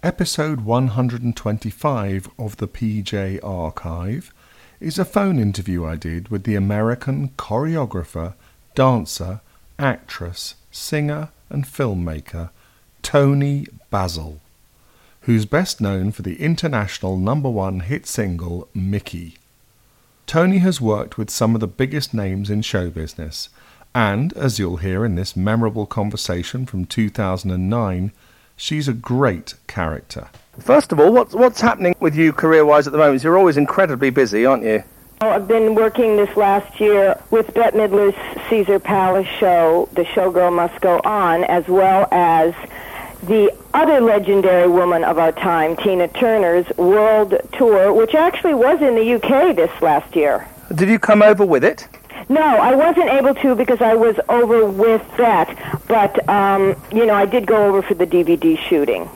Episode 125 of the PJ Archive is a phone interview I did with the American choreographer, dancer, actress, singer, and filmmaker Toni Basil, who's best known for the international number one hit single Mickey. Toni has worked with some of the biggest names in show business, and as you'll hear in this memorable conversation from 2009, she's a great character. First of all, what's, what's happening with you career wise at the moment? You're always incredibly busy, aren't you? Oh, I've been working this last year with Bette Midler's Caesar Palace show, The Showgirl Must Go On, as well as the other legendary woman of our time, Tina Turner's world tour, which actually was in the UK this last year. Did you come over with it? No, I wasn't able to because I was over with that. But, um, you know, I did go over for the DVD shooting.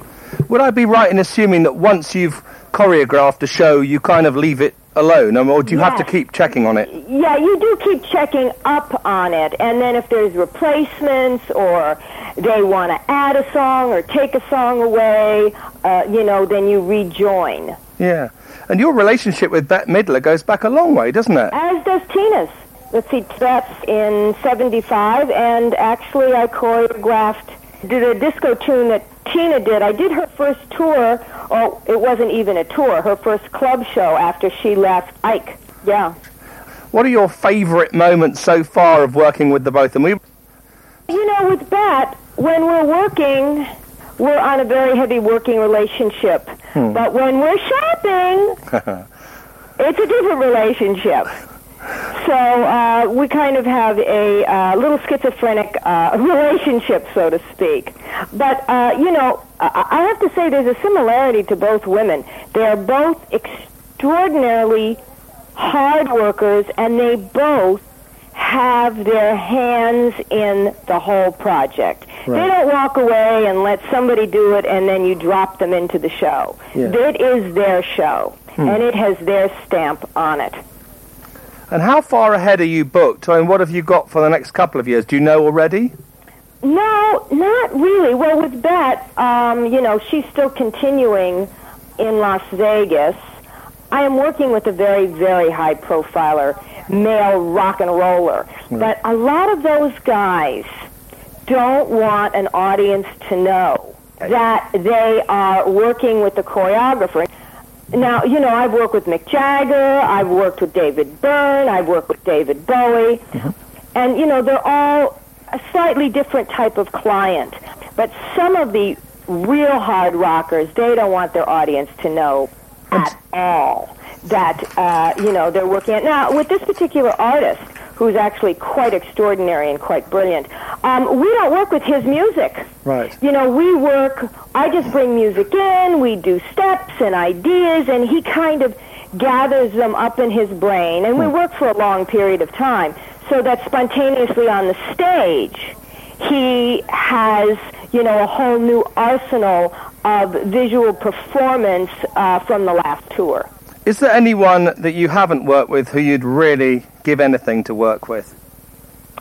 Would I be right in assuming that once you've choreographed a show, you kind of leave it alone, or do you have to keep checking on it? Yeah, you do keep checking up on it, and then if there's replacements or they want to add a song or take a song away, uh, you know, then you rejoin. Yeah. And your relationship with Bette Midler goes back a long way, doesn't it? As does Tina's. Let's see, that's in 75, and actually I choreographed, did a disco tune that Tina did. I did her first tour, or it wasn't even a tour, her first club show after she left Ike. Yeah. What are your favourite moments so far of working with the both of them? You know, with Bat, when we're working, we're on a very heavy working relationship. Hmm. But when we're shopping, it's a different relationship. So uh, we kind of have a uh, little schizophrenic uh, relationship, so to speak. But uh, you know, I have to say there's a similarity to both women. They are both extraordinarily hard workers, and they both have their hands in the whole project. They don't walk away and let somebody do it and then you drop them into the show. Yeah. It is their show, and it has their stamp on it. And how far ahead are you booked? I mean, what have you got for the next couple of years? Do you know already? No, not really. Well, with Bette, um, you know, she's still continuing in Las Vegas. I am working with a very, very high profiler, male rock and roller. But a lot of those guys don't want an audience to know that they are working with the choreographer. Now, you know, I've worked with Mick Jagger, I've worked with David Byrne, I've worked with David Bowie, and, you know, they're all a slightly different type of client. But some of the real hard rockers, they don't want their audience to know at all that, uh, you know, they're working at. Now, with this particular artist, who's actually quite extraordinary and quite brilliant, um, we don't work with his music. Right. You know, we work, I just bring music in, we do steps and ideas, and he kind of gathers them up in his brain, and we work for a long period of time, so that spontaneously on the stage, he has, you know, a whole new arsenal of visual performance uh, from the last tour. Is there anyone that you haven't worked with who you'd really give anything to work with?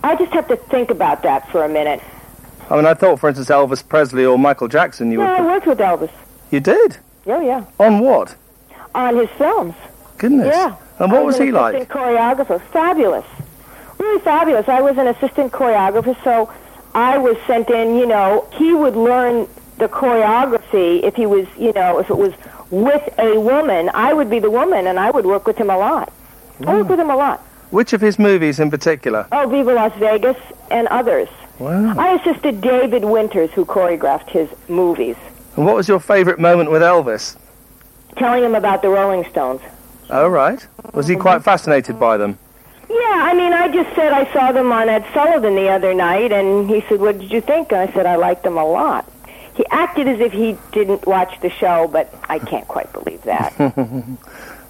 I just have to think about that for a minute. I mean, I thought, for instance, Elvis Presley or Michael Jackson. You No, I worked with Elvis. You did. Oh, yeah. On what? On his films. Goodness. Yeah. And what I was an he like? Choreographer. Fabulous. Really fabulous. I was an assistant choreographer, so I was sent in, you know, he would learn the choreography if he was, you know, if it was with a woman, I would be the woman and I would work with him a lot. I work mm. with him a lot. Which of his movies in particular? Oh, Viva Las Vegas and others. Wow. I assisted David Winters, who choreographed his movies, And what was your favourite moment with Elvis? telling him about the Rolling Stones. Oh, right. Was he quite fascinated by them? Yeah, I mean, I just said I saw them on Ed Sullivan the other night, and he said, "What did you think?" And I said, "I liked them a lot." He acted as if he didn't watch the show, but I can't quite believe that.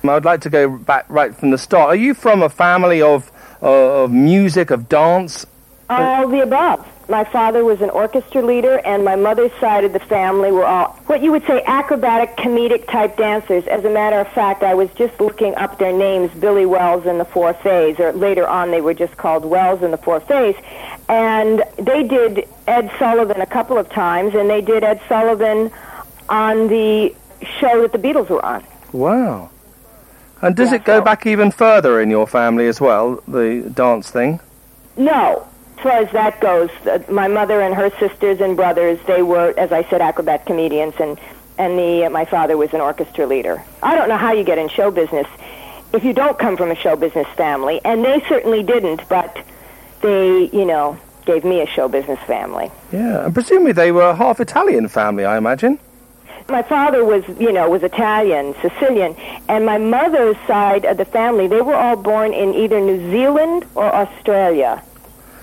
I'd like to go back right from the start. Are you from a family of uh, of music, of dance? all the above. My father was an orchestra leader, and my mother's side of the family were all what you would say acrobatic, comedic type dancers. As a matter of fact, I was just looking up their names Billy Wells and the Four Fays, or later on they were just called Wells and the Four Fays. And they did Ed Sullivan a couple of times, and they did Ed Sullivan on the show that the Beatles were on. Wow. And does Yeah, it go so- back even further in your family as well, the dance thing? No. As far as that goes, uh, my mother and her sisters and brothers, they were, as I said, acrobat comedians, and and the uh, my father was an orchestra leader. I don't know how you get in show business if you don't come from a show business family, and they certainly didn't, but they, you know, gave me a show business family. Yeah, and presumably they were a half Italian family, I imagine. My father was, you know, was Italian, Sicilian, and my mother's side of the family, they were all born in either New Zealand or Australia.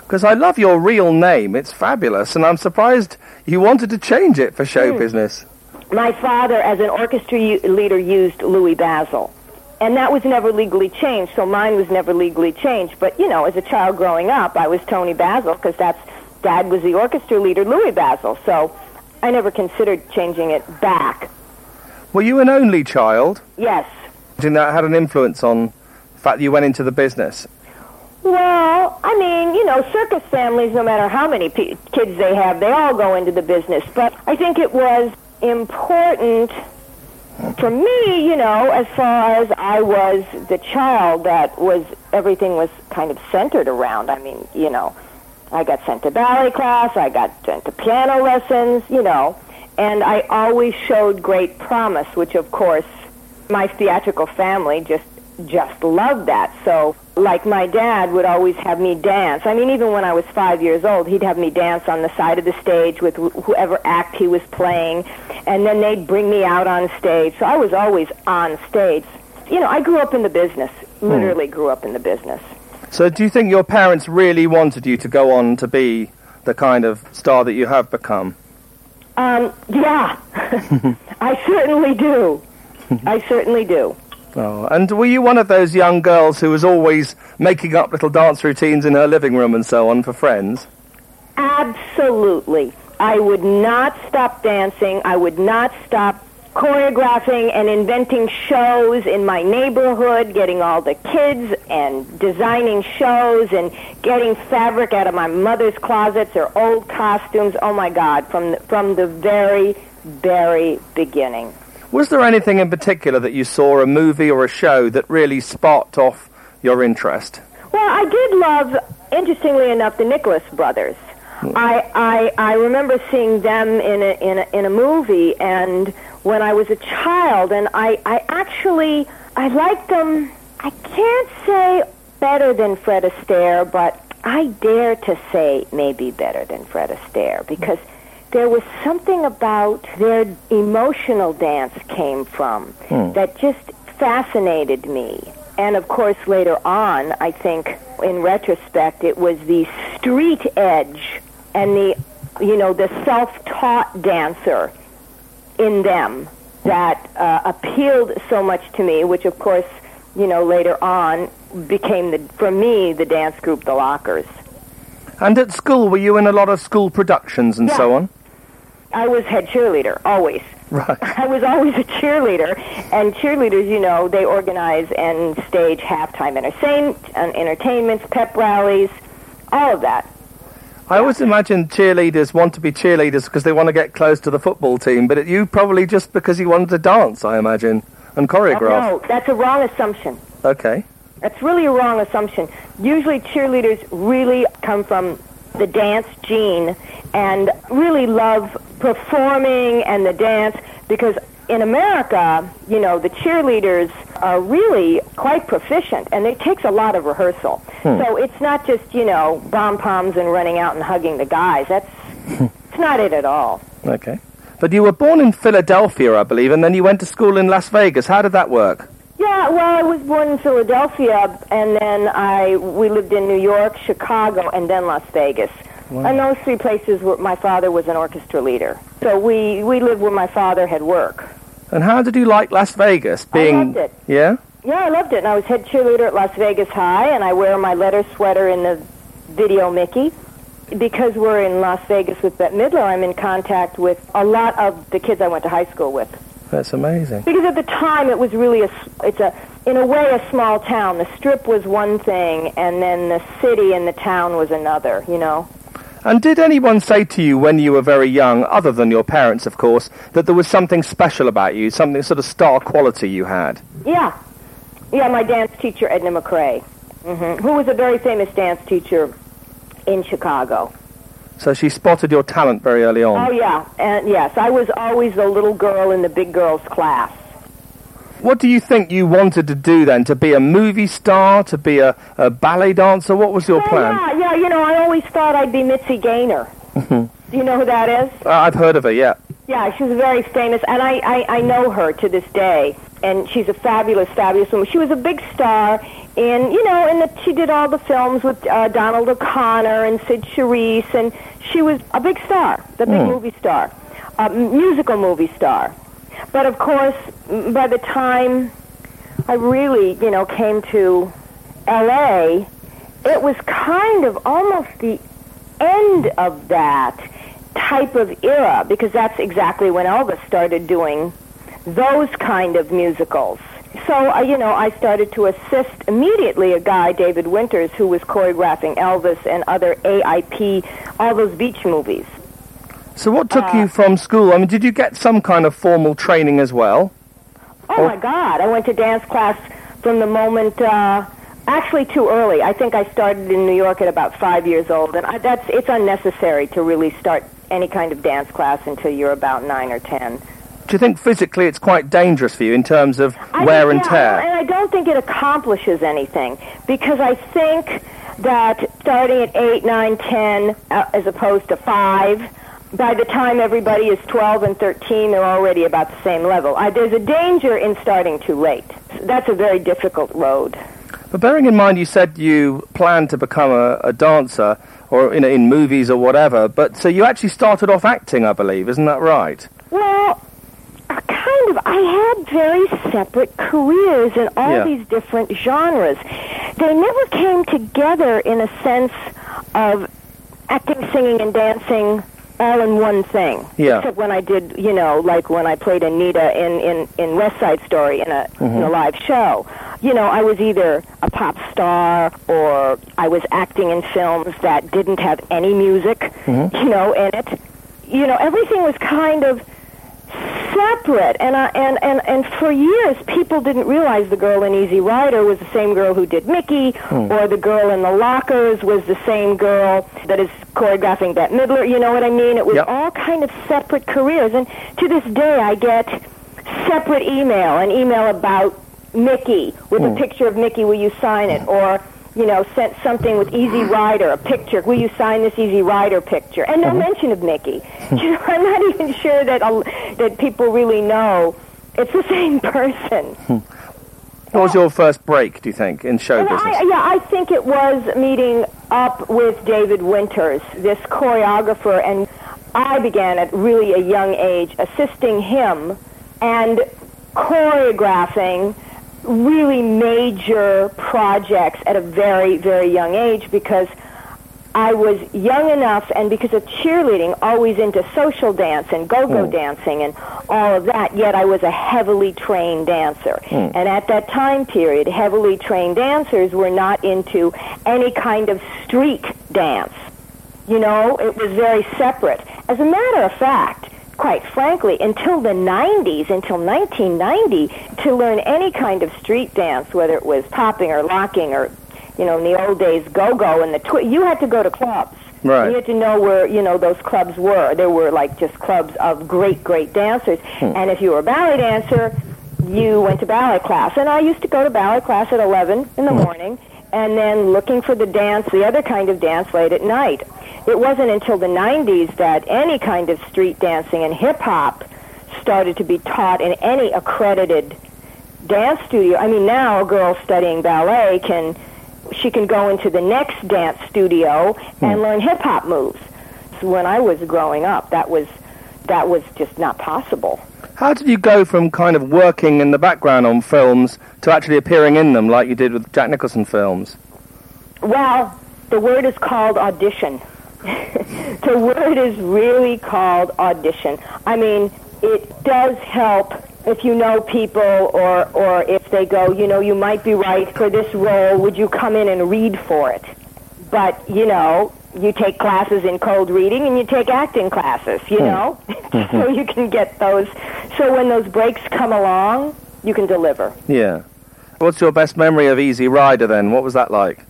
Because I love your real name. It's fabulous, and I'm surprised you wanted to change it for show Hmm. business. My father, as an orchestra u- leader, used Louis Basil. And that was never legally changed, so mine was never legally changed. But, you know, as a child growing up, I was Toni Basil because that's, Dad was the orchestra leader, Louis Basil. So I never considered changing it back. Were you an only child? Yes. Think that had an influence on the fact that you went into the business? Well, I mean, you know, circus families, no matter how many pe- kids they have, they all go into the business. But I think it was important for me, you know, as far as I was the child that was everything was kind of centered around. I mean, you know, I got sent to ballet class, I got sent to piano lessons, you know, and I always showed great promise, which of course my theatrical family just just loved that. So, like my dad would always have me dance. I mean, even when I was five years old, he'd have me dance on the side of the stage with wh- whoever act he was playing, and then they'd bring me out on stage. So I was always on stage. You know, I grew up in the business. Hmm. Literally grew up in the business. So, do you think your parents really wanted you to go on to be the kind of star that you have become? Um, yeah, I certainly do. I certainly do. Oh, and were you one of those young girls who was always making up little dance routines in her living room and so on for friends? Absolutely. I would not stop dancing. I would not stop choreographing and inventing shows in my neighborhood, getting all the kids and designing shows and getting fabric out of my mother's closets or old costumes. Oh my God, from the, from the very, very beginning. Was there anything in particular that you saw, a movie or a show, that really sparked off your interest? Well, I did love, interestingly enough, the Nicholas brothers. I, I I remember seeing them in a, in a in a movie, and when I was a child, and I I actually I liked them. I can't say better than Fred Astaire, but I dare to say maybe better than Fred Astaire because there was something about their emotional dance came from hmm. that just fascinated me. And of course, later on, I think in retrospect, it was the street edge and the, you know, the self-taught dancer in them that uh, appealed so much to me, which of course, you know, later on became the, for me, the dance group, the Lockers. And at school, were you in a lot of school productions and so on? I was head cheerleader, always. Right. I was always a cheerleader, and cheerleaders, you know, they organize and stage halftime entertain, uh, entertainments, pep rallies, all of that. I always imagine cheerleaders want to be cheerleaders because they want to get close to the football team, but it, you probably just because you wanted to dance, I imagine, and choreograph. Oh, no, that's a wrong assumption. Okay. That's really a wrong assumption. Usually, cheerleaders really come from the dance gene and really love performing and the dance because in America, you know, the cheerleaders are really quite proficient and it takes a lot of rehearsal. Hmm. So it's not just, you know, bomb poms and running out and hugging the guys. That's it's not it at all. Okay. But you were born in Philadelphia, I believe, and then you went to school in Las Vegas. How did that work? Yeah, well, I was born in Philadelphia, and then I we lived in New York, Chicago, and then Las Vegas. And those three places were my father was an orchestra leader, so we we lived where my father had work. And how did you like Las Vegas? I Being loved it. yeah. Yeah, I loved it, and I was head cheerleader at Las Vegas High, and I wear my letter sweater in the video Mickey. Because we're in Las Vegas with Bette Midler, I'm in contact with a lot of the kids I went to high school with. That's amazing. Because at the time it was really a, it's a, in a way a small town. The strip was one thing, and then the city and the town was another, you know? And did anyone say to you when you were very young, other than your parents, of course, that there was something special about you, something sort of star quality you had? Yeah. Yeah, my dance teacher, Edna McRae, hmm who was a very famous dance teacher in Chicago. So she spotted your talent very early on. Oh, yeah. And yes, I was always the little girl in the big girls' class. What do you think you wanted to do then? To be a movie star? To be a, a ballet dancer? What was your Well, plan? Yeah, yeah, you know, I always thought I'd be Mitzi Gaynor. Do you know who that is? Uh, I've heard of her, yeah. Yeah, she's a very famous, and I, I, I know her to this day. And she's a fabulous, fabulous woman. She was a big star in, you know, and she did all the films with uh, Donald O'Connor and Cyd Charisse, and she was a big star, the big movie star, a musical movie star. But of course, by the time I really, you know, came to L.A., it was kind of almost the end of that type of era because that's exactly when Elvis started doing those kind of musicals. So, uh, you know, I started to assist immediately a guy, David Winters, who was choreographing Elvis and other AIP, all those beach movies. So what took Uh, you from school? I mean, did you get some kind of formal training as well? Oh, Oh. my God! I went to dance class from the moment. Uh, actually, too early. I think I started in New York at about five years old, and I, that's it's unnecessary to really start any kind of dance class until you're about nine or ten. Do you think physically it's quite dangerous for you in terms of I wear think, and yeah, tear? And I don't think it accomplishes anything because I think that starting at eight, nine, ten, uh, as opposed to five, by the time everybody is 12 and 13, they're already about the same level. I, there's a danger in starting too late. That's a very difficult road. But bearing in mind you said you planned to become a, a dancer or in, in movies or whatever, but so you actually started off acting, I believe, isn't that right? Well, uh, kind of. I had very separate careers in all Yeah. these different genres. They never came together in a sense of acting, singing, and dancing all in one thing. Yeah. Except when I did, you know, like when I played Anita in, in, in West Side Story in a, in a mm-hmm. live show. You know, I was either a pop star or I was acting in films that didn't have any music, mm-hmm. you know, in it. You know, everything was kind of separate. And I, and and and for years people didn't realize the girl in Easy Rider was the same girl who did Mickey hmm. or the girl in the lockers was the same girl that is choreographing Bette Midler. You know what I mean? It was Yep. all kind of separate careers. And to this day I get separate email an email about Mickey with a hmm. picture of Mickey will you sign it hmm. or you know, sent something with Easy Rider, a picture. Will you sign this Easy Rider picture? And no mention of Mickey. You know, I'm not even sure that uh, that people really know it's the same person. What was your first break, do you think, in show And business? I, yeah, I think it was meeting up with David Winters, this choreographer, and I began at really a young age assisting him and choreographing really major projects at a very, very young age because I was young enough and because of cheerleading, always into social dance and go-go hmm. dancing and all of that, yet I was a heavily trained dancer. Hmm. And at that time period, heavily trained dancers were not into any kind of street dance. You know, it was very separate. As a matter of fact, quite frankly, until the 90s, until 1990, to learn any kind of street dance, whether it was popping or locking or, you know, in the old days, go-go and the twi- you had to go to clubs. Right. You had to know where, you know, those clubs were. There were like just clubs of great, great dancers. Hmm. And if you were a ballet dancer, you went to ballet class. And I used to go to ballet class at 11 in the hmm. morning and then looking for the dance, the other kind of dance late at night. It wasn't until the 90s that any kind of street dancing and hip hop started to be taught in any accredited dance studio. I mean, now a girl studying ballet can she can go into the next dance studio and hmm. learn hip hop moves. So when I was growing up, that was that was just not possible. How did you go from kind of working in the background on films to actually appearing in them like you did with Jack Nicholson films? Well, the word is called audition. the word is really called audition. I mean, it does help if you know people or or if they go, you know, you might be right for this role, would you come in and read for it? But, you know, you take classes in cold reading and you take acting classes, you hmm. know, mm-hmm. so you can get those. So when those breaks come along, you can deliver. Yeah. What's your best memory of Easy Rider then? What was that like?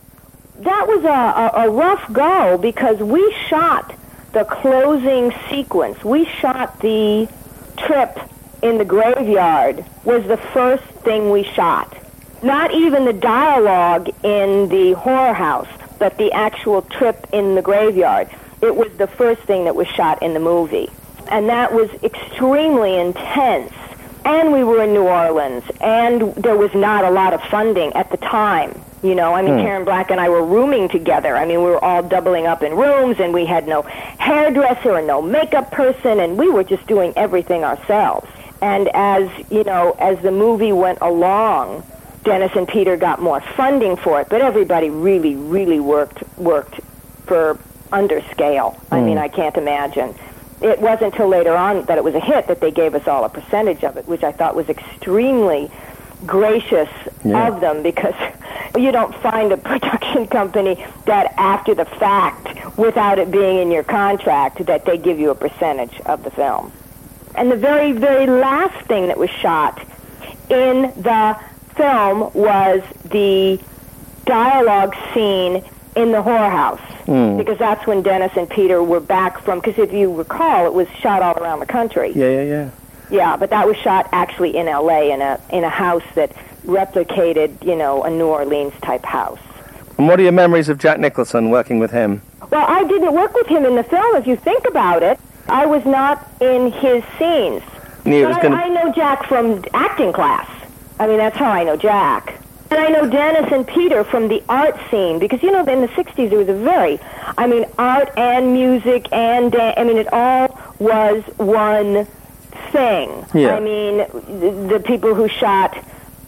That was a, a, a rough go because we shot the closing sequence. We shot the trip in the graveyard was the first thing we shot. Not even the dialogue in the horror house, but the actual trip in the graveyard. It was the first thing that was shot in the movie. And that was extremely intense. And we were in New Orleans, and there was not a lot of funding at the time. You know, I mean, hmm. Karen Black and I were rooming together. I mean, we were all doubling up in rooms, and we had no hairdresser and no makeup person, and we were just doing everything ourselves. And as you know, as the movie went along, Dennis and Peter got more funding for it, but everybody really, really worked worked for under scale. I mean, hmm. I can't imagine. It wasn't until later on that it was a hit that they gave us all a percentage of it, which I thought was extremely gracious Yeah. of them because you don't find a production company that after the fact, without it being in your contract, that they give you a percentage of the film. And the very, very last thing that was shot in the film was the dialogue scene in the whorehouse. Hmm. Because that's when Dennis and Peter were back from, because if you recall, it was shot all around the country. Yeah, yeah, yeah. Yeah, but that was shot actually in L.A. in a in a house that replicated, you know, a New Orleans type house. And what are your memories of Jack Nicholson working with him? Well, I didn't work with him in the film. If you think about it, I was not in his scenes. Knew it was But going I, I know Jack from acting class. I mean, that's how I know Jack. And I know Dennis and Peter from the art scene because you know in the '60s there was a very, I mean, art and music and dan- I mean it all was one thing. Yeah. I mean, the, the people who shot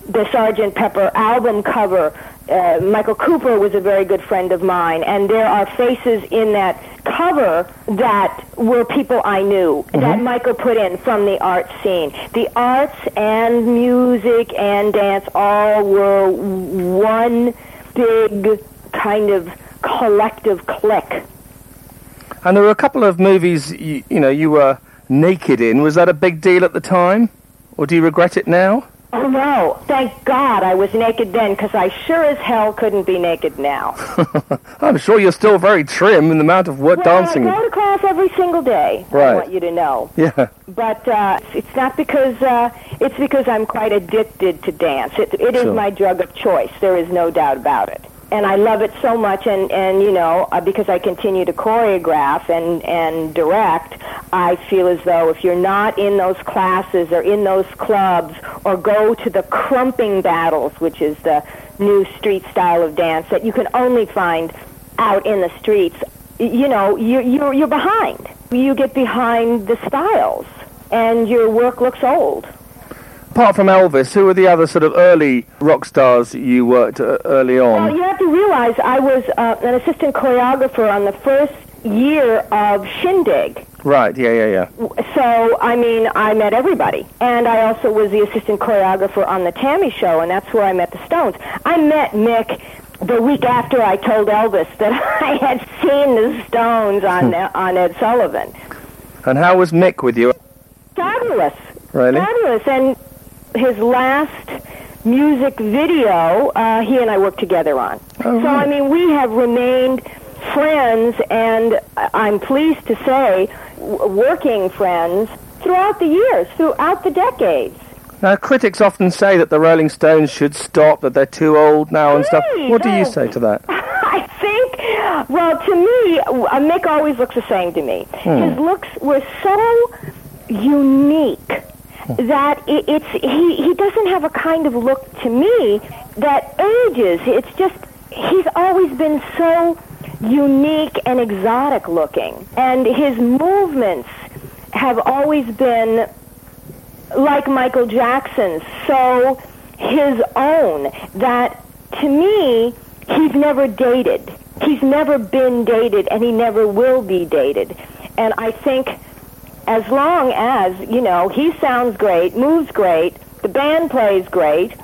the Sergeant Pepper album cover. Uh, Michael Cooper was a very good friend of mine, and there are faces in that cover that were people I knew that Michael put in from the art scene. The arts and music and dance all were one big kind of collective clique. And there were a couple of movies, you, you know, you were naked in. Was that a big deal at the time? Or do you regret it now? Oh no! Thank God I was naked then, because I sure as hell couldn't be naked now. I'm sure you're still very trim in the amount of work well, dancing. I go to class every single day. Right. I want you to know. Yeah. But uh, it's not because uh, it's because I'm quite addicted to dance. It, it is Sure. my drug of choice. There is no doubt about it. And I love it so much, and, and you know, uh, because I continue to choreograph and, and direct, I feel as though if you're not in those classes or in those clubs or go to the krumping battles, which is the new street style of dance that you can only find out in the streets, you know, you're, you're, you're behind. You get behind the styles, and your work looks old. Apart from Elvis, who were the other sort of early rock stars you worked uh, early Well, on? you have to realize I was uh, an assistant choreographer on the first year of Shindig. Right, yeah, yeah, yeah. So, I mean, I met everybody. And I also was the assistant choreographer on the T.A.M.I. Show, and that's where I met the Stones. I met Mick the week after I told Elvis that I had seen the Stones on, on Ed Sullivan. And how was Mick with you? Fabulous. Really? Fabulous. And his last music video, uh, he and I worked together on. Oh, so, I mean, we have remained friends, and I'm pleased to say, w- working friends throughout the years, throughout the decades. Now, critics often say that the Rolling Stones should stop, that they're too old now and stuff. What do you say to that? I think, well, to me, uh, Mick always looks the same to me. His looks were so unique that it, it's he he doesn't have a kind of look to me that ages. It's just he's always been so unique and exotic looking, and his movements have always been like Michael Jackson's, so his own that to me, he's never dated. He's never been dated, and he never will be dated. And I think as long as, you know, he sounds great, moves great, the band plays great,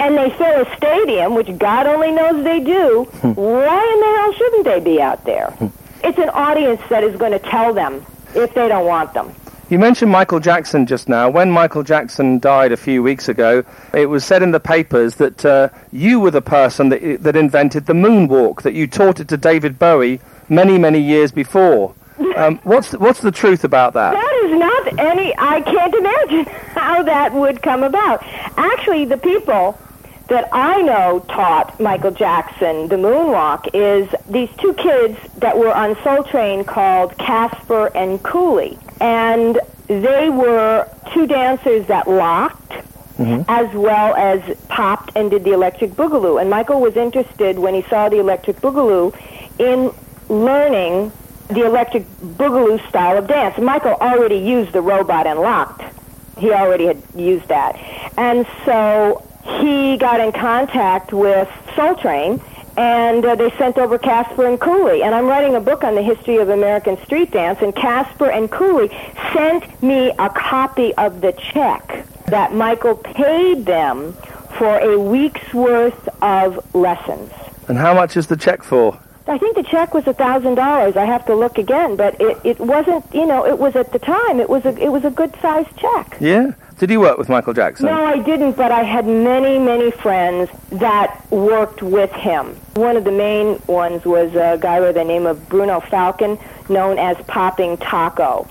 and they fill a stadium, which God only knows they do, why in the hell shouldn't they be out there? it's an audience that is going to tell them if they don't want them. You mentioned Michael Jackson just now. When Michael Jackson died a few weeks ago, it was said in the papers that uh, you were the person that, that invented the moonwalk, that you taught it to David Bowie many, many years before. Um, what's, the, what's the truth about that? That is not any, I can't imagine how that would come about. Actually, the people that I know taught Michael Jackson the moonwalk is these two kids that were on Soul Train called Casper and Cooley. And they were two dancers that locked mm-hmm. as well as popped and did the electric boogaloo. And Michael was interested when he saw the electric boogaloo in learning the electric boogaloo style of dance. Michael already used the robot and locked. He already had used that. And so he got in contact with Soul Train, and uh, they sent over Casper and Cooley. And I'm writing a book on the history of American street dance, and Casper and Cooley sent me a copy of the check that Michael paid them for a week's worth of lessons. And how much is the check for? I think the check was a thousand dollars. I have to look again, but it, it wasn't. You know, it was at the time. It was a it was a good sized check. Yeah. Did you work with Michael Jackson? No, I didn't, but I had many, many friends that worked with him. One of the main ones was a guy by the name of Bruno Falcon, known as Popping Taco.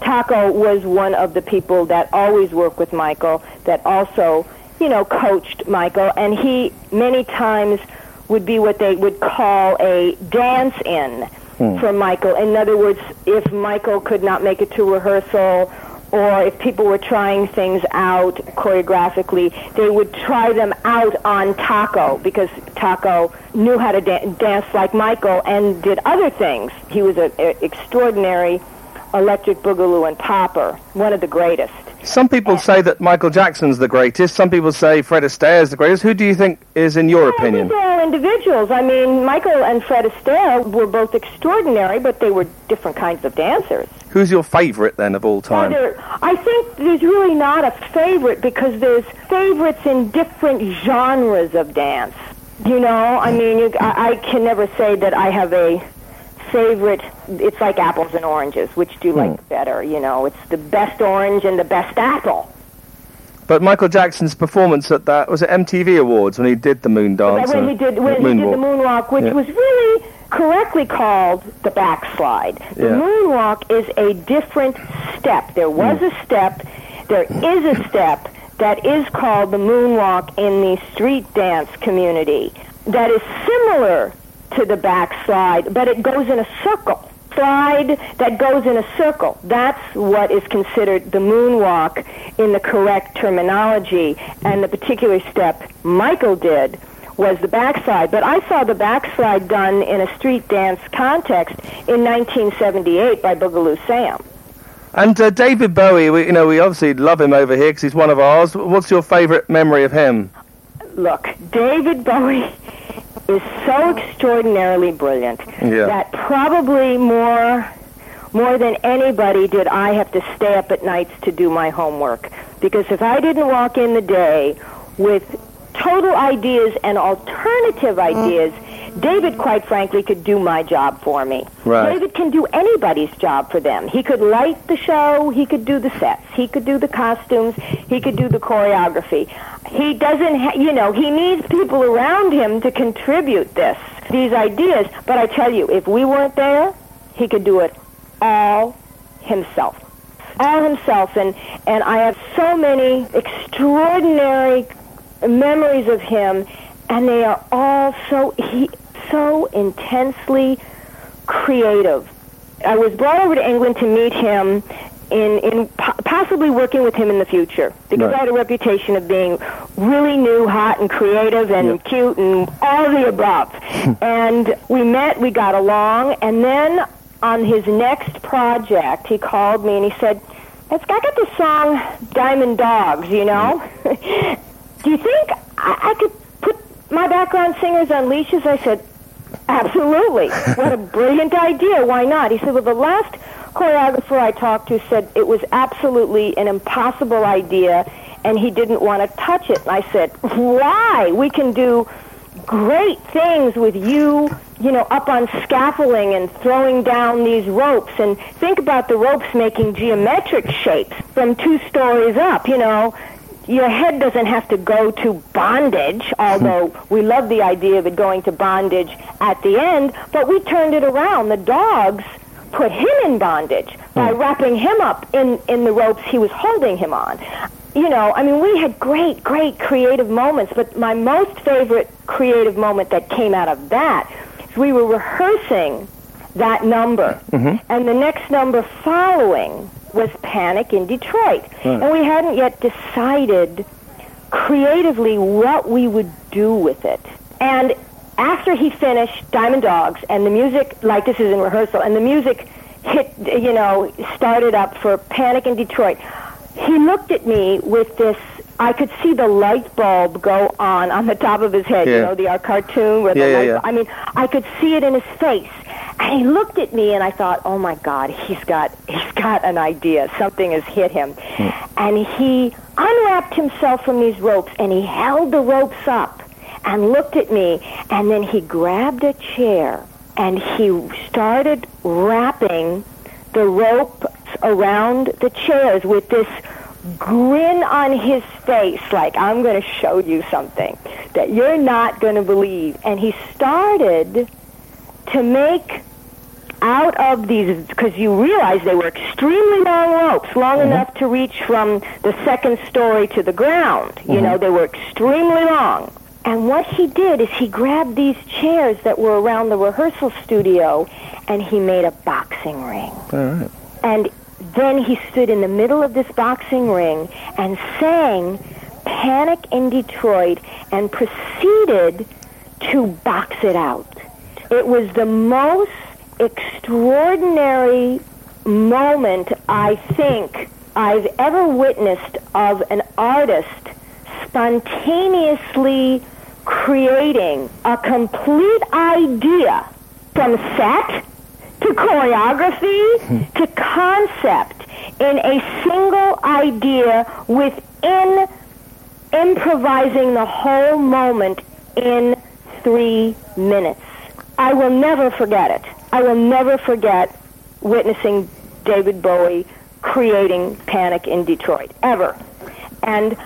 Taco was one of the people that always worked with Michael, that also, you know, coached Michael, and he many times would be what they would call a dance in hmm. for Michael. In other words, if Michael could not make it to rehearsal or if people were trying things out choreographically, they would try them out on Taco because Taco knew how to da- dance like Michael and did other things. He was an extraordinary electric boogaloo and popper, one of the greatest. Some people and say that Michael Jackson's the greatest. Some people say Fred Astaire is the greatest. Who do you think is, in your opinion? They're all individuals. I mean, Michael and Fred Astaire were both extraordinary, but they were different kinds of dancers. Who's your favorite then of all time? I think there's really not a favorite because there's favorites in different genres of dance. You know, I mean, you, I, I can never say that I have a favorite. It's like apples and oranges. Which do you like hmm. better? You know, it's the best orange and the best apple. But Michael Jackson's performance at that was it MTV Awards when he did the moon dance. When he did when he did the moonwalk, which yeah. was really correctly called the backslide. The yeah. moonwalk is a different step. There was mm. a step. There is a step that is called the moonwalk in the street dance community that is similar to the backslide, but it goes in a circle. Slide that goes in a circle. That's what is considered the moonwalk in the correct terminology. And the particular step Michael did was the backslide. But I saw the backslide done in a street dance context in 1978 by Boogaloo Sam. And uh, David Bowie, we, you know, we obviously love him over here because he's one of ours. What's your favourite memory of him? Look, David Bowie is so extraordinarily brilliant yeah. that probably more more than anybody did I have to stay up at nights to do my homework because if I didn't walk in the day with total ideas and alternative mm. ideas David, quite frankly, could do my job for me. Right. David can do anybody's job for them. He could light the show. He could do the sets. He could do the costumes. He could do the choreography. He doesn't, ha- you know, he needs people around him to contribute this, these ideas. But I tell you, if we weren't there, he could do it all himself. All himself. And, and I have so many extraordinary memories of him and they are all so he so intensely creative. I was brought over to England to meet him in in possibly working with him in the future because right. I had a reputation of being really new, hot, and creative, and yep. cute, and all the above. and we met, we got along, and then on his next project, he called me and he said, "I got this song, Diamond Dogs. You know, mm. do you think I, I could my background singers on leashes?" I said, Absolutely. what a brilliant idea. Why not? He said, well, the last choreographer I talked to said it was absolutely an impossible idea and he didn't want to touch it. And I said, why? We can do great things with you you know, up on scaffolding and throwing down these ropes. And think about the ropes making geometric shapes from two stories up, you know. Your head doesn't have to go to bondage, although we love the idea of it going to bondage at the end, but we turned it around. The dogs put him in bondage by hmm. wrapping him up in, in the ropes he was holding him on. You know, I mean, we had great, great creative moments, but my most favorite creative moment that came out of that is we were rehearsing that number, mm-hmm. and the next number following was Panic in Detroit. And we hadn't yet decided creatively what we would do with it. And after he finished Diamond Dogs and the music, like this is in rehearsal, and the music hit, you know, started up for Panic in Detroit, he looked at me with this. I could see the light bulb go on on the top of his head. You know, the our cartoon where the Yeah, yeah, light. yeah. I mean, I could see it in his face. And he looked at me, and I thought, "Oh my God, he's got he's got an idea. Something has hit him." Hmm. And he unwrapped himself from these ropes, and he held the ropes up and looked at me, and then he grabbed a chair and he started wrapping the ropes around the chairs with this grin on his face, like, I'm going to show you something that you're not going to believe. And he started to make out of these, because you realize they were extremely long ropes, long mm-hmm. enough to reach from the second story to the ground. You mm-hmm. know, they were extremely long. And what he did is he grabbed these chairs that were around the rehearsal studio and he made a boxing ring. All right. And then he stood in the middle of this boxing ring and sang Panic in Detroit and proceeded to box it out. It was the most extraordinary moment I think I've ever witnessed of an artist spontaneously creating a complete idea from set to choreography hmm. to concept in a single idea within improvising the whole moment in three minutes. I will never forget it. I will never forget witnessing David Bowie creating Panic in Detroit, ever. And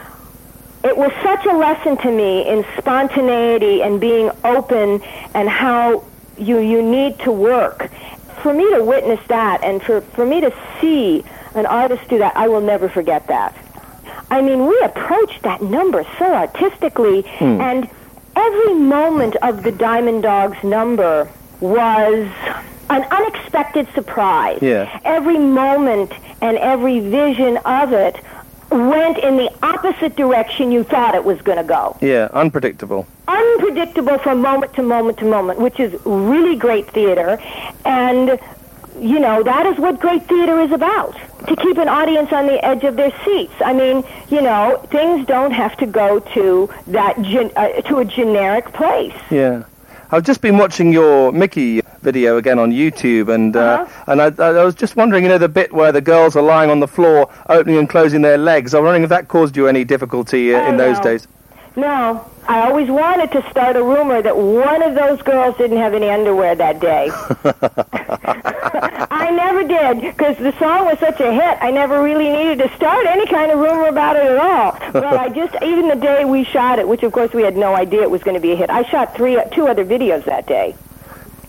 it was such a lesson to me in spontaneity and being open and how you, you need to work. For me to witness that and for, for me to see an artist do that, I will never forget that. I mean, we approached that number so artistically, hmm. and every moment of the Diamond Dogs number was an unexpected surprise. Yeah. Every moment and every vision of it went in the opposite direction you thought it was going to go. Yeah, unpredictable. Unpredictable from moment to moment to moment, which is really great theater. And, you know, that is what great theater is about. To keep an audience on the edge of their seats. I mean, you know, things don't have to go to that gen- uh, to a generic place. Yeah. I've just been watching your Mickey video again on YouTube, and uh, Uh-huh. and I, I was just wondering, you know, the bit where the girls are lying on the floor, opening and closing their legs. I'm wondering if that caused you any difficulty uh, Oh, in those no. days. No, I always wanted to start a rumor that one of those girls didn't have any underwear that day. I never did because the song was such a hit. I never really needed to start any kind of rumor about it at all. But I just even the day we shot it, which of course we had no idea it was going to be a hit. I shot three, two other videos that day.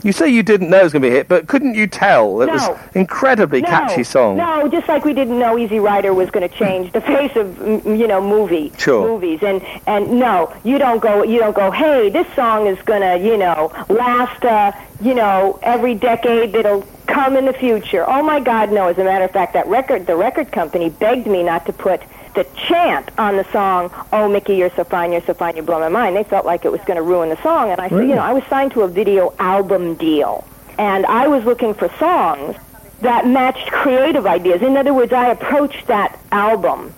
You say you didn't know it was going to be a hit, but couldn't you tell? It No. was incredibly no, catchy song. No, just like we didn't know Easy Rider was going to change the face of you know movie Sure. movies, and and no, you don't go you don't go. Hey, this song is going to you know last uh, you know every decade that'll come in the future. Oh my God, no! As a matter of fact, that record the record company begged me not to put the chant on the song, "Oh Mickey, you're so fine, you're so fine, you blow my mind." They felt like it was going to ruin the song, and I said, you know, I was signed to a video album deal, and I was looking for songs that matched creative ideas. In other words, I approached that album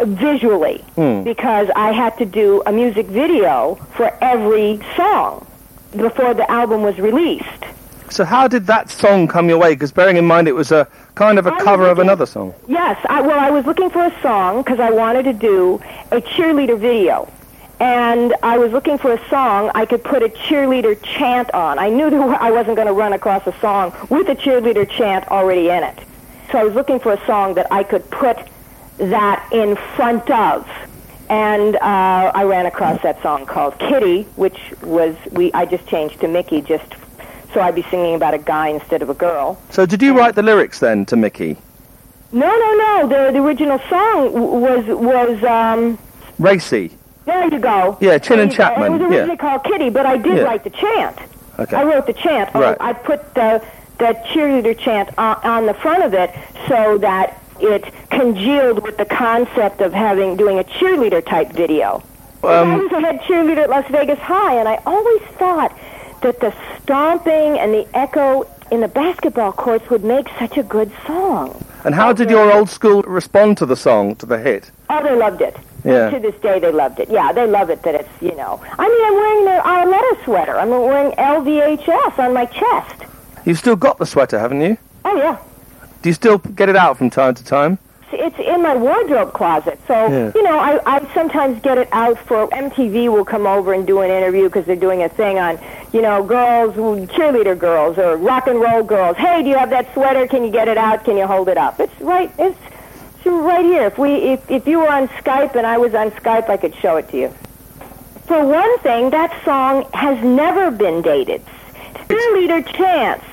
visually hmm. because I had to do a music video for every song before the album was released. So how did that song come your way? Because bearing in mind it was a kind of a I cover of another song. Yes, I, well, I was looking for a song because I wanted to do a cheerleader video. and I was looking for a song I could put a cheerleader chant on. I knew that I wasn't going to run across a song with a cheerleader chant already in it. So I was looking for a song that I could put that in front of. And uh, I ran across that song called Kitty, which was we I just changed to Mickey just so I'd be singing about a guy instead of a girl. So did you write the lyrics then to Mickey? No, no, no. The the original song w- was was um Racey. there you go. Yeah, Chinn and There you go. Chapman, It was yeah. originally called Kitty, but I did Yeah. write the chant. Okay. I wrote the chant. Oh, Right. I put the the cheerleader chant on, on the front of it so that it congealed with the concept of having doing a cheerleader type video. Um, I was a head cheerleader at Las Vegas High, and I always thought that the stomping and the echo in the basketball courts would make such a good song. and how did your old school respond to the song, to the hit? Oh, they loved it. Yeah. To this day, they loved it. Yeah, they love it that it's, you know. I mean, I'm wearing the Arletta sweater. I'm wearing LVHS on my chest. You've still got the sweater, haven't you? Oh, yeah. Do you still get it out from time to time? It's in my wardrobe closet. So, Yeah. you know, I, I sometimes get it out for MTV will come over and do an interview because they're doing a thing on, you know, girls, cheerleader girls or rock and roll girls. Hey, do you have that sweater? Can you get it out? Can you hold it up? It's right, it's, it's right here. If we, if, if you were on Skype and I was on Skype, I could show it to you. For one thing, that song has never been dated. Cheerleader chants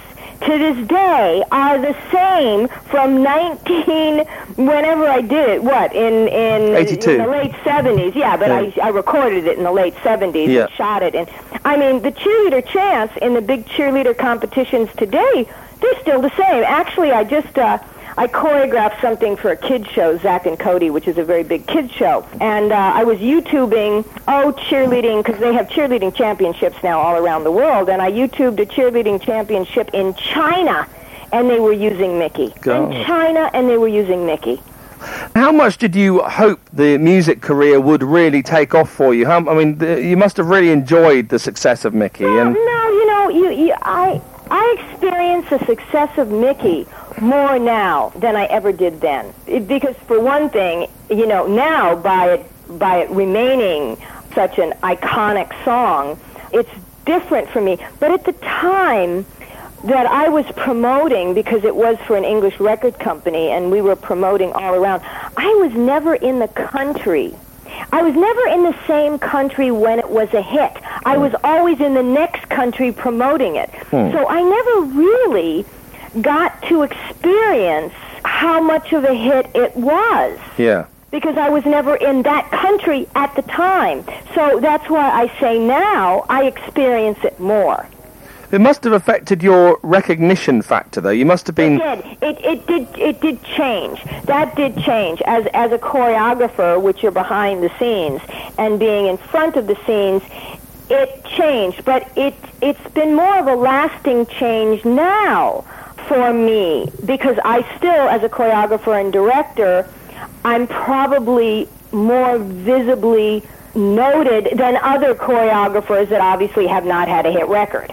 to this day are the same from 19 whenever I did it. What in in, 82. in the late 70s? Yeah, but I I recorded it in the late 70s Yeah. and shot it. And I mean, the cheerleader chants in the big cheerleader competitions today, they're still the same. Actually, I just uh, I choreographed something for a kids show, Zack and Cody, which is a very big kids show, and uh, I was YouTubing oh cheerleading because they have cheerleading championships now all around the world, and I YouTubed a cheerleading championship in China, and they were using Mickey in China, and they were using Mickey. How much did you hope the music career would really take off for you? How, I mean, the, you must have really enjoyed the success of Mickey. No, And no, you know, you, you, I, I experience the success of Mickey more now than I ever did then. It, because for one thing, you know, now by it, by it remaining such an iconic song, it's different for me. But at the time that I was promoting, because it was for an English record company and we were promoting all around, I was never in the country I was never in the same country when it was a hit. I hmm. was always in the next country promoting it. Hmm. So I never really got to experience how much of a hit it was yeah, because I was never in that country at the time. So that's why I say now I experience it more. it must have affected your recognition factor, though. You must have been. It did. It, it did. It did change. That did change. As as a choreographer, which you're behind the scenes and being in front of the scenes, it changed. But it it's been more of a lasting change now for me because I still, as a choreographer and director, I'm probably more visibly noted than other choreographers that obviously have not had a hit record.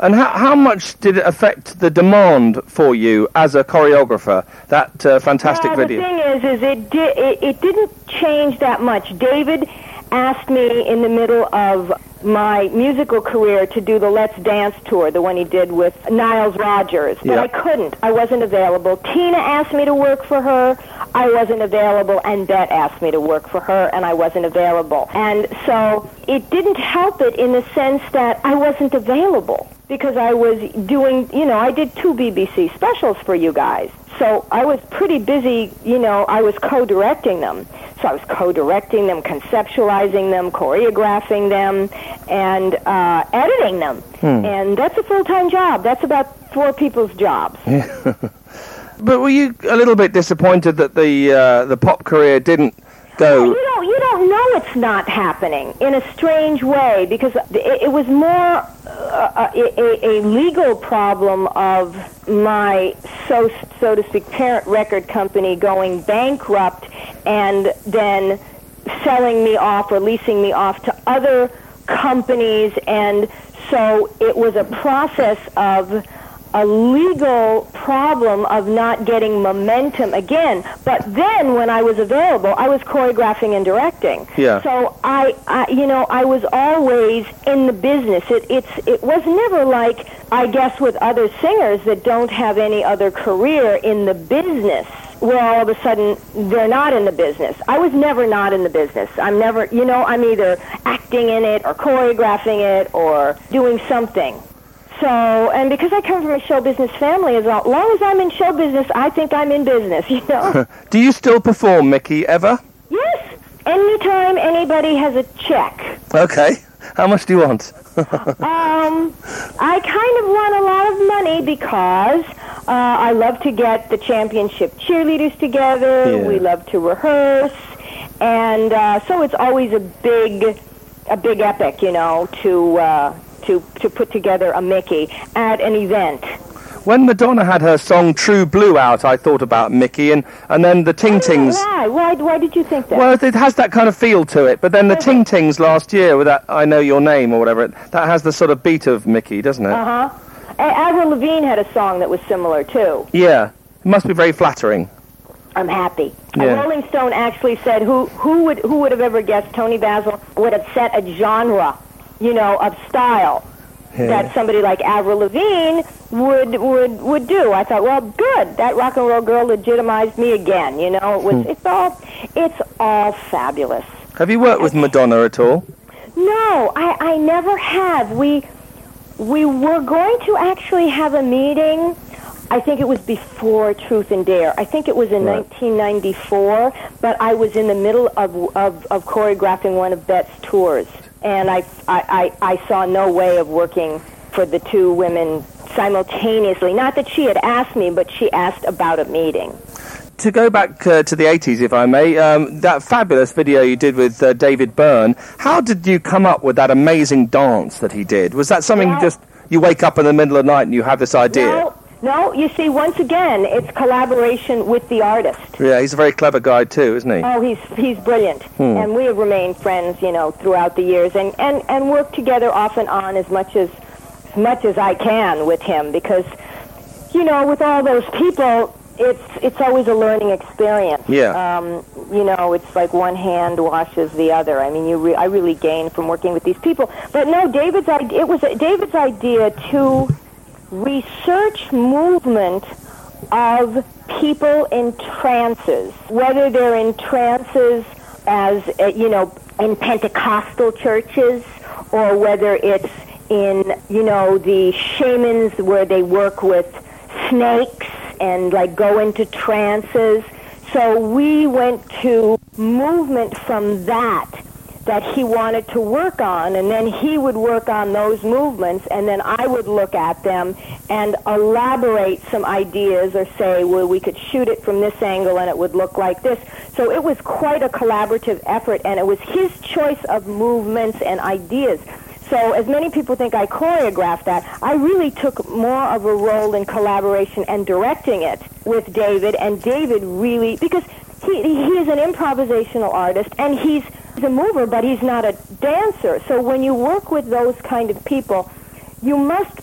And how, how much did it affect the demand for you as a choreographer? That uh, fantastic video. The thing is, is it, di- it it didn't change that much. David asked me in the middle of my musical career to do the Let's Dance tour, the one he did with Niles Rodgers, but Yeah. I couldn't. I wasn't available. Tina asked me to work for her. I wasn't available, and Bette asked me to work for her, and I wasn't available. And so it didn't help it in the sense that I wasn't available because I was doing, you know, I did two BBC specials for you guys. So I was pretty busy, you know, I was co-directing them. So I was co-directing them, conceptualizing them, choreographing them, and uh, editing them. And that's a full-time job. That's about four people's jobs. But were you a little bit disappointed that the uh, the pop career didn't go? You don't, you don't know it's not happening in a strange way because it, it was more uh, a, a, a legal problem of my so so to speak parent record company going bankrupt and then selling me off or leasing me off to other companies and so it was a process of a legal problem of not getting momentum again. But then when I was available, I was choreographing and directing. Yeah. So I, I you know, I was always in the business. It, it's, it was never like, I guess, with other singers that don't have any other career in the business where all of a sudden they're not in the business. I was never not in the business. I'm never, you know, I'm either acting in it or choreographing it or doing something. So, and because I come from a show business family, as long as I'm in show business, I think I'm in business, you know? Do you still perform, Mickey, ever? yes. Anytime anybody has a check. Okay. How much do you want? Um, I kind of want a lot of money because uh, I love to get the championship cheerleaders together. Yeah. We love to rehearse, and uh, so it's always a big, a big epic, you know, to uh, to to put together a Mickey at an event. When Madonna had her song True Blue out, I thought about Mickey, and, and then the Ting Tings. Why? Why? Why did you think that? Well, it has that kind of feel to it, but then the Ting Tings last year with that I Know Your Name or whatever, that has the sort of beat of Mickey, doesn't it? Uh huh. Avril Lavigne had a song that was similar too. Yeah. It must be very flattering. I'm happy. Yeah. Rolling Stone actually said, "Who who would who would have ever guessed Toni Basil would have set a genre, you know, of style that somebody like Avril Lavigne would would would do." I thought, well, good. That rock and roll girl legitimized me again. You know, it was hmm. it's all it's all fabulous. Have you worked with Madonna at all? No, I, I never have. We we were going to actually have a meeting. I think it was before Truth and Dare. I think it was in Right. 1994, but I was in the middle of, of, of choreographing one of Bette's tours, and I, I, I, I saw no way of working for the two women simultaneously. Not that she had asked me, but she asked about a meeting. To go back uh, to the 80s, if I may, um, that fabulous video you did with uh, David Byrne, how did you come up with that amazing dance that he did? Was that something you just, you wake up in the middle of the night and you have this idea? No, no, you see, once again, it's collaboration with the artist. Yeah, he's a very clever guy too, isn't he? Oh, he's he's brilliant, and we have remained friends, you know, throughout the years, and and and work together off and on as much as as much as I can with him because, you know, with all those people, it's it's always a learning experience. Yeah. Um, you know, it's like one hand washes the other. I mean, you re- I really gain from working with these people. But no, David's idea, it was David's idea to research movement of people in trances, whether they're in trances as, uh, you know, in Pentecostal churches or whether it's in, you know, the shamans where they work with snakes and like go into trances. So we went to movement from that that he wanted to work on, and then he would work on those movements, and then I would look at them and elaborate some ideas or say, well, we could shoot it from this angle and it would look like this. So it was quite a collaborative effort, and it was his choice of movements and ideas. So as many people think I choreographed that, I really took more of a role in collaboration and directing it with David, and David really, because he, he is an improvisational artist, and he's he's a mover, but he's not a dancer. So when you work with those kind of people, you must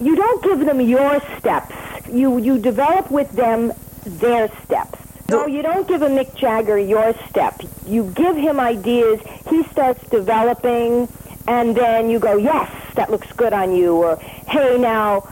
you don't give them your steps. You you develop with them their steps. No, you don't give a Mick Jagger your step. You give him ideas. He starts developing, and then you go, yes, that looks good on you. Or hey, now,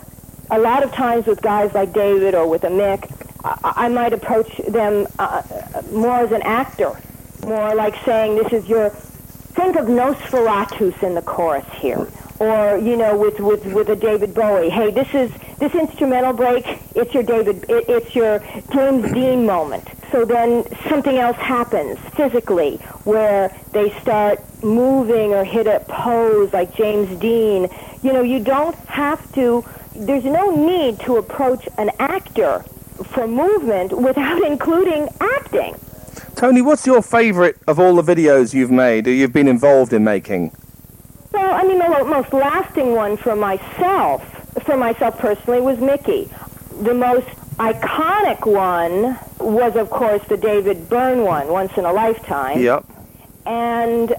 a lot of times with guys like David or with a Mick, I, I might approach them uh, more as an actor, more like saying, this is your think of Nosferatus in the chorus here. Or, you know, with, with, with a David Bowie. Hey, this is this instrumental break, it's your David it, it's your James Dean moment. So then something else happens physically where they start moving or hit a pose like James Dean. You know, you don't have to there's no need to approach an actor for movement without including acting. Toni, what's your favourite of all the videos you've made or you've been involved in making? Well, I mean, the most lasting one for myself, for myself personally, was Mickey. The most iconic one was, of course, the David Byrne one, Once in a Lifetime. Yep. And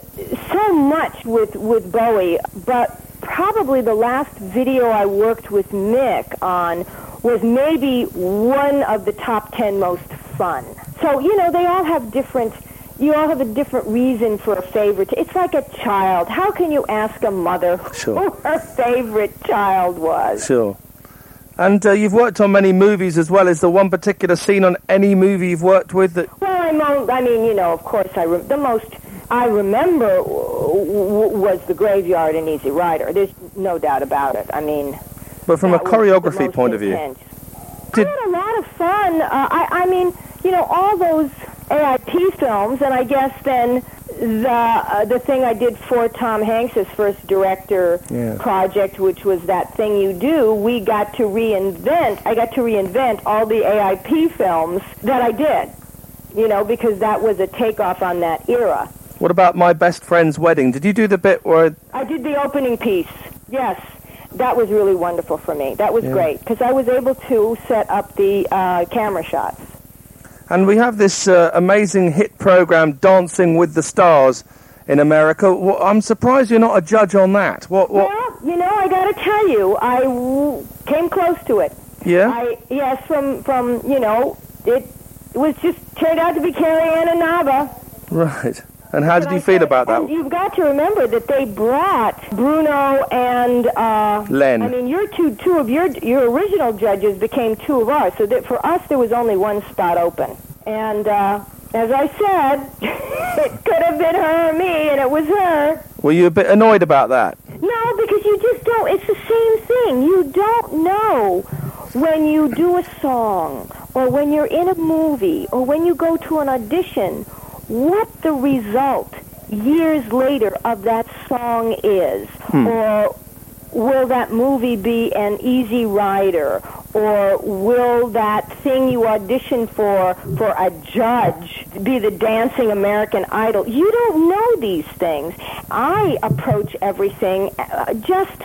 so much with, with Bowie, but probably the last video I worked with Mick on was maybe one of the top 10 most fun. So, you know, they all have different you all have a different reason for a favorite. It's like a child. How can you ask a mother Sure. who her favorite child was? Sure. And uh, you've worked on many movies as well. Is there one particular scene on any movie you've worked with that? Well, I, mo- I mean, you know, of course, I re- the most I remember w- w- was the graveyard in Easy Rider. There's no doubt about it. I mean, But from a that was the choreography point of view. Did- I had a lot of fun. Uh, I, I mean, you know, all those AIP films, and I guess then the uh, the thing I did for Tom Hanks's first director Yeah. project, which was that thing you do. We got to reinvent. I got to reinvent all the AIP films that I did. You know, because that was a takeoff on that era. what about my best friend's wedding? Did you do the bit where? I did the opening piece. Yes, that was really wonderful for me. That was Yeah. great because I was able to set up the uh, camera shots. And we have this uh, amazing hit program, Dancing with the Stars, in America. Wh- I'm surprised you're not a judge on that. What? What? Well, you know, I got to tell you, I w- came close to it. Yeah. I yes, from from you know, it was just turned out to be Carrie Ann Inaba. Right. And how did you feel about that? you've got to remember that they brought Bruno and uh, Len. I mean, your two two of your your original judges became two of ours. So that for us, there was only one spot open. And uh, as I said, it could have been her or me, and it was her. Were you a bit annoyed about that? No, because you just don't. It's the same thing. You don't know when you do a song or when you're in a movie or when you go to an audition what the result years later of that song is. Or will that movie be an easy rider? Or will that thing you audition for for a judge be the dancing American Idol? You don't know these things. I approach everything uh, just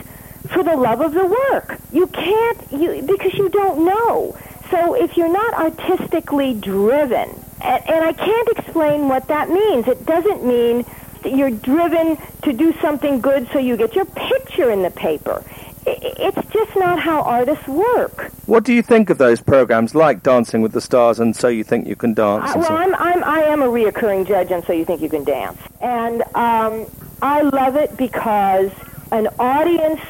for the love of the work. You can't you because you don't know. So if you're not artistically driven, and, and I can't explain what that means. It doesn't mean that you're driven to do something good so you get your picture in the paper. It's just not how artists work. What do you think of those programs like Dancing with the Stars and So You Think You Can Dance? I, well, so- I'm, I'm, I am a reoccurring judge, on so you think you can dance. And um, I love it because an audience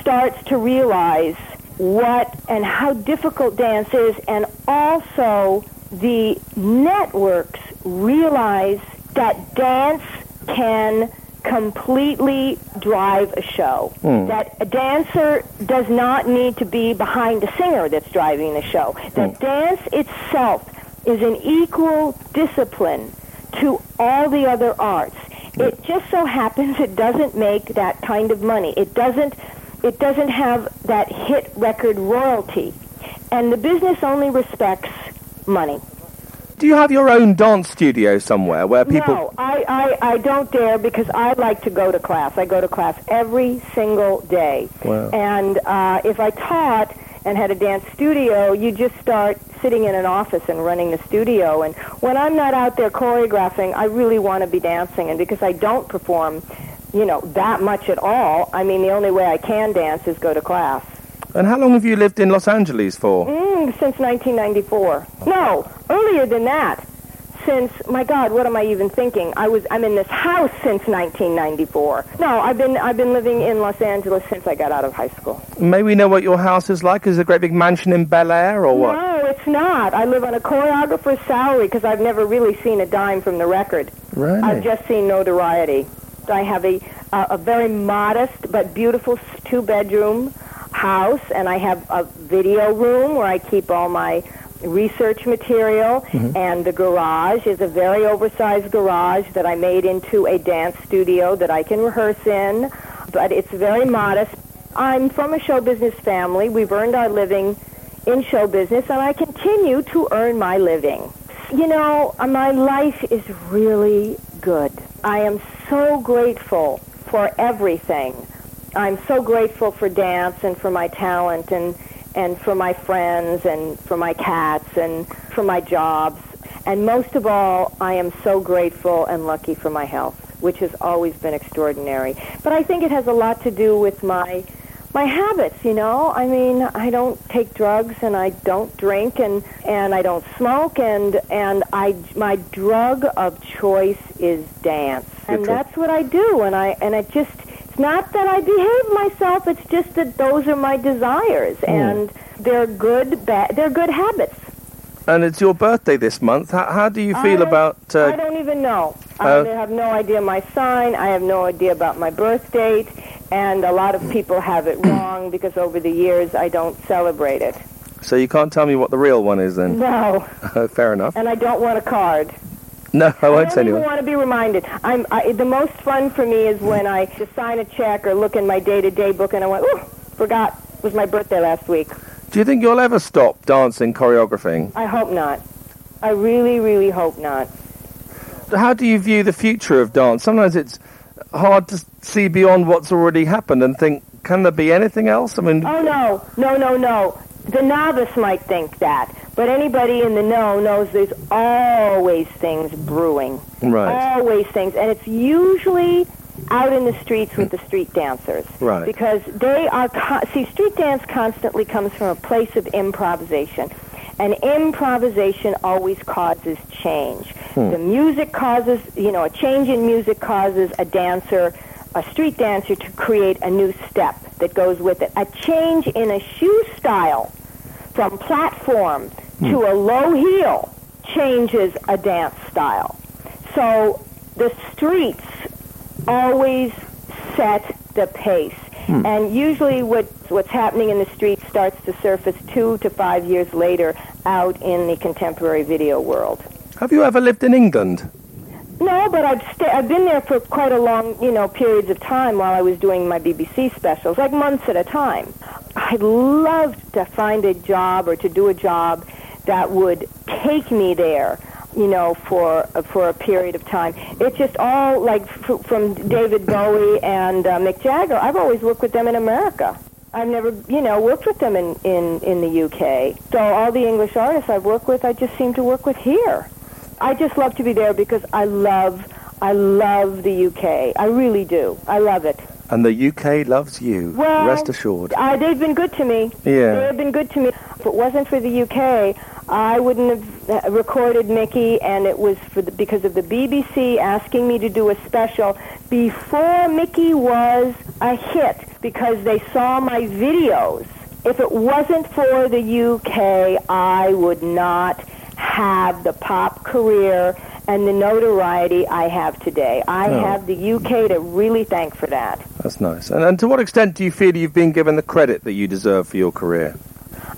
starts to realize what and how difficult dance is, and also the networks realize that dance can completely drive a show. Hmm. That a dancer does not need to be behind a singer that's driving the show. Hmm. That dance itself is an equal discipline to all the other arts. Hmm. It just so happens it doesn't make that kind of money. It doesn't it doesn't have that hit record royalty. And the business only respects money. Do you have your own dance studio somewhere where people? No, I, I, I don't dare because I like to go to class. I go to class every single day. Wow. And uh, if I taught and had a dance studio, you just start sitting in an office and running the studio. And when I'm not out there choreographing, I really want to be dancing. And because I don't perform, you know, that much at all, I mean, the only way I can dance is go to class. And how long have you lived in Los Angeles for? Mm, since 1994. No, earlier than that. Since my God, what am I even thinking? I was I'm in this house since 1994. No, I've been I've been living in Los Angeles since I got out of high school. May we know what your house is like? Is it a great big mansion in Bel Air or what? No, it's not. I live on a choreographer's salary because I've never really seen a dime from the record. Really? I've just seen notoriety. I have a uh, a very modest but beautiful two bedroom house, and I have a video room where I keep all my research material, mm-hmm. and the garage is a very oversized garage that I made into a dance studio that I can rehearse in, but it's very modest. I'm from a show business family. We've earned our living in show business, and I continue to earn my living. You know, my life is really good. I am so grateful for everything. I'm so grateful for dance and for my talent and and for my friends and for my cats and for my jobs. And most of all, I am so grateful and lucky for my health. which has always been extraordinary. But I think it has a lot to do with my my habits, you know. I mean, I don't take drugs and I don't drink and and I don't smoke and and I my drug of choice is dance. And that's what I do and I and it just not that I behave myself, it's just that those are my desires Hmm. and they're good ba- they're good habits. And it's your birthday this month. How, how do you feel I- about? I Uh, don't even know. Uh, I have no idea my sign. I have no idea about my birth date. And a lot of people have it wrong because over the years I don't celebrate it. so you can't tell me what the real one is then? No, Fair enough. and I don't want a card. No, I I won't tell you. want to be reminded. I'm I, the most fun for me is when I just sign a check or look in my day-to-day book and I went, "Ooh, forgot it was my birthday last week." Do you think you'll ever stop dancing, choreographing? I hope not. I really, really hope not. How do you view the future of dance? Sometimes it's hard to see beyond what's already happened and think, can there be anything else? I mean, Oh no, no, no, no. The novice might think that, but anybody in the know knows there's always things brewing. right. Always things, and it's usually out in the streets with the street dancers. Right. Because they are co- see, street dance constantly comes from a place of improvisation. And improvisation always causes change. Hmm. The music causes, you know, a change in music causes a dancer, a street dancer, to create a new step that goes with it. A change in a shoe style from platform Hmm. to a low heel changes a dance style. So the streets always set the pace. Hmm. And usually what, what's happening in the streets starts to surface two to five years later out in the contemporary video world. Have you ever lived in England? No, but I've sta I've been there for quite a long, you know, periods of time while I was doing my BBC specials, like months at a time. I'd love to find a job or to do a job that would take me there, you know, for for a period of time. It's just all like f- from David Bowie and uh, Mick Jagger. I've always worked with them in America. I've never, you know, worked with them in, in, in the UK. So all the English artists I've worked with, I just seem to work with here. I just love to be there because I love, I love the UK. I really do. I love it. And the UK loves you. Well, Rest assured. I, they've been good to me. Yeah. They've been good to me. If it wasn't for the UK, I wouldn't have uh, recorded Mickey, and it was for the, because of the BBC asking me to do a special before Mickey was a hit because they saw my videos. If it wasn't for the UK, I would not have the pop career and the notoriety I have today. I Oh. have the UK to really thank for that. That's nice. And, and to what extent do you feel you've been given the credit that you deserve for your career?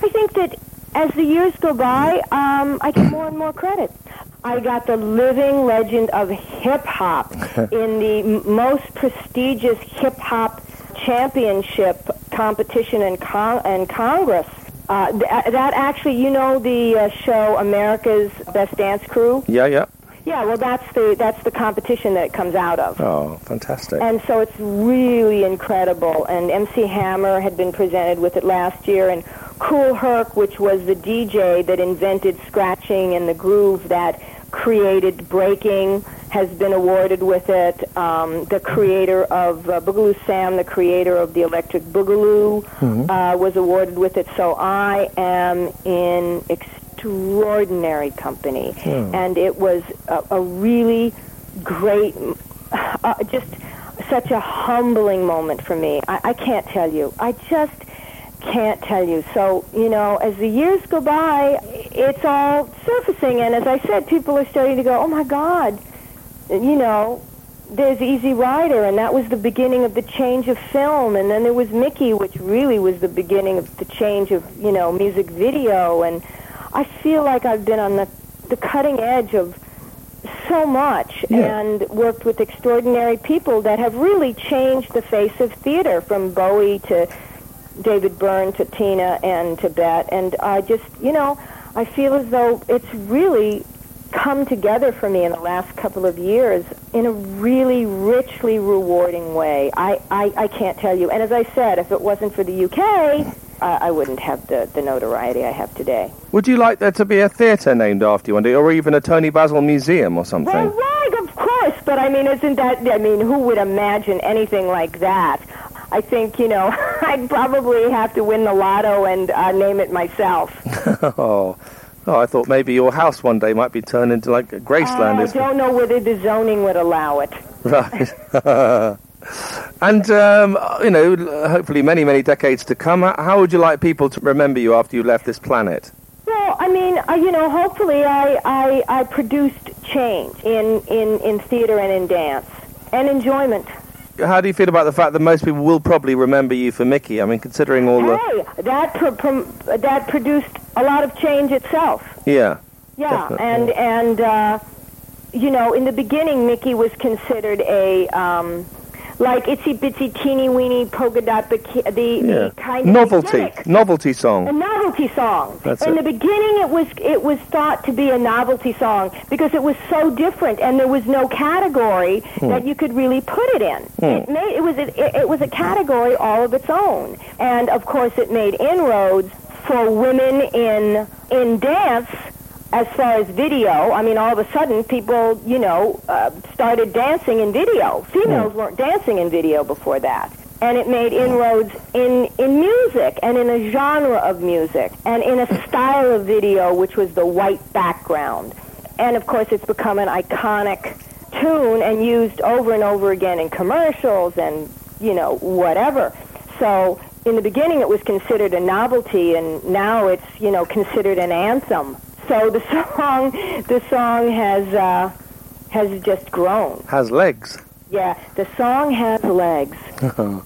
I think that as the years go by, um, I get more and more credit. I got the living legend of hip hop in the m- most prestigious hip hop championship competition in, con- in Congress. Uh, th- that actually, you know, the uh, show America's Best Dance Crew. Yeah, yeah. Yeah, well, that's the that's the competition that it comes out of. Oh, fantastic. And so it's really incredible. And MC Hammer had been presented with it last year, and Kool Herc, which was the DJ that invented scratching and the groove that created breaking, has been awarded with it. Um, the creator of uh, Boogaloo Sam, the creator of the Electric Boogaloo, uh, was awarded with it. So I am in extraordinary company, and it was a, a really great, uh, just such a humbling moment for me. I, I can't tell you. I just can't tell you. So, you know, as the years go by, it's all surfacing, and as I said, people are starting to go, oh my God, you know, there's Easy Rider, and that was the beginning of the change of film, and then there was Mickey, which really was the beginning of the change of, you know, music video, and I feel like I've been on the, the cutting edge of so much Yeah. and worked with extraordinary people that have really changed the face of theater from Bowie to David Byrne to Tina and to Bette and I just you know I feel as though it's really come together for me in the last couple of years in a really richly rewarding way. I, I, I can't tell you. And as I said, if it wasn't for the UK, I, I wouldn't have the, the notoriety I have today. Would you like there to be a theatre named after you one day, or even a Toni Basil museum or something? Well, right, of course. but I mean, isn't that? I mean, who would imagine anything like that? I think you know, I'd probably have to win the lotto and uh, name it myself. oh. Oh, I thought maybe your house one day might be turned into like a Graceland. I don't know whether the zoning would allow it. Right. and, um, you know, hopefully many, many decades to come, how would you like people to remember you after you left this planet? Well, I mean, uh, you know, hopefully I, I, I produced change in, in, in theater and in dance and enjoyment. How do you feel about the fact that most people will probably remember you for Mickey? I mean, considering all the... Hey, that pro- prom- that produced a lot of change itself. Yeah. Yeah, Definitely. and and uh, you know, in the beginning, Mickey was considered a um, like itsy bitsy teeny weeny polka dot biki- the, Yeah. the kind of Novelty. gimmick. Novelty A song. novelty song. That's In it. the beginning, it was it was thought to be a novelty song because it was so different, and there was no category Hmm. that you could really put it in. It made it was it, it was a category all of its own, and of course, it made inroads for women in in dance. As far as video, I mean, all of a sudden, people, you know, uh, started dancing in video. Females weren't dancing in video before that and it made inroads in, in music and in a genre of music and in a style of video which was the white background. And of course, it's become an iconic tune and used over and over again in commercials and, you know, whatever. So in the beginning, it was considered a novelty, and now it's, you know, considered an anthem. So the song, the song has, uh, has just grown. Has legs. Yeah, the song has legs.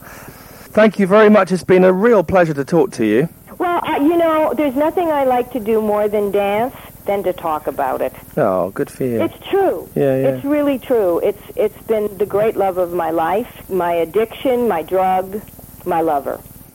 Thank you very much. It's been a real pleasure to talk to you. Well, uh, you know, there's nothing I like to do more than dance than to talk about it. Oh, good for you. It's true. Yeah, yeah. It's really true. It's it's been the great love of my life, my addiction, my drug, my lover.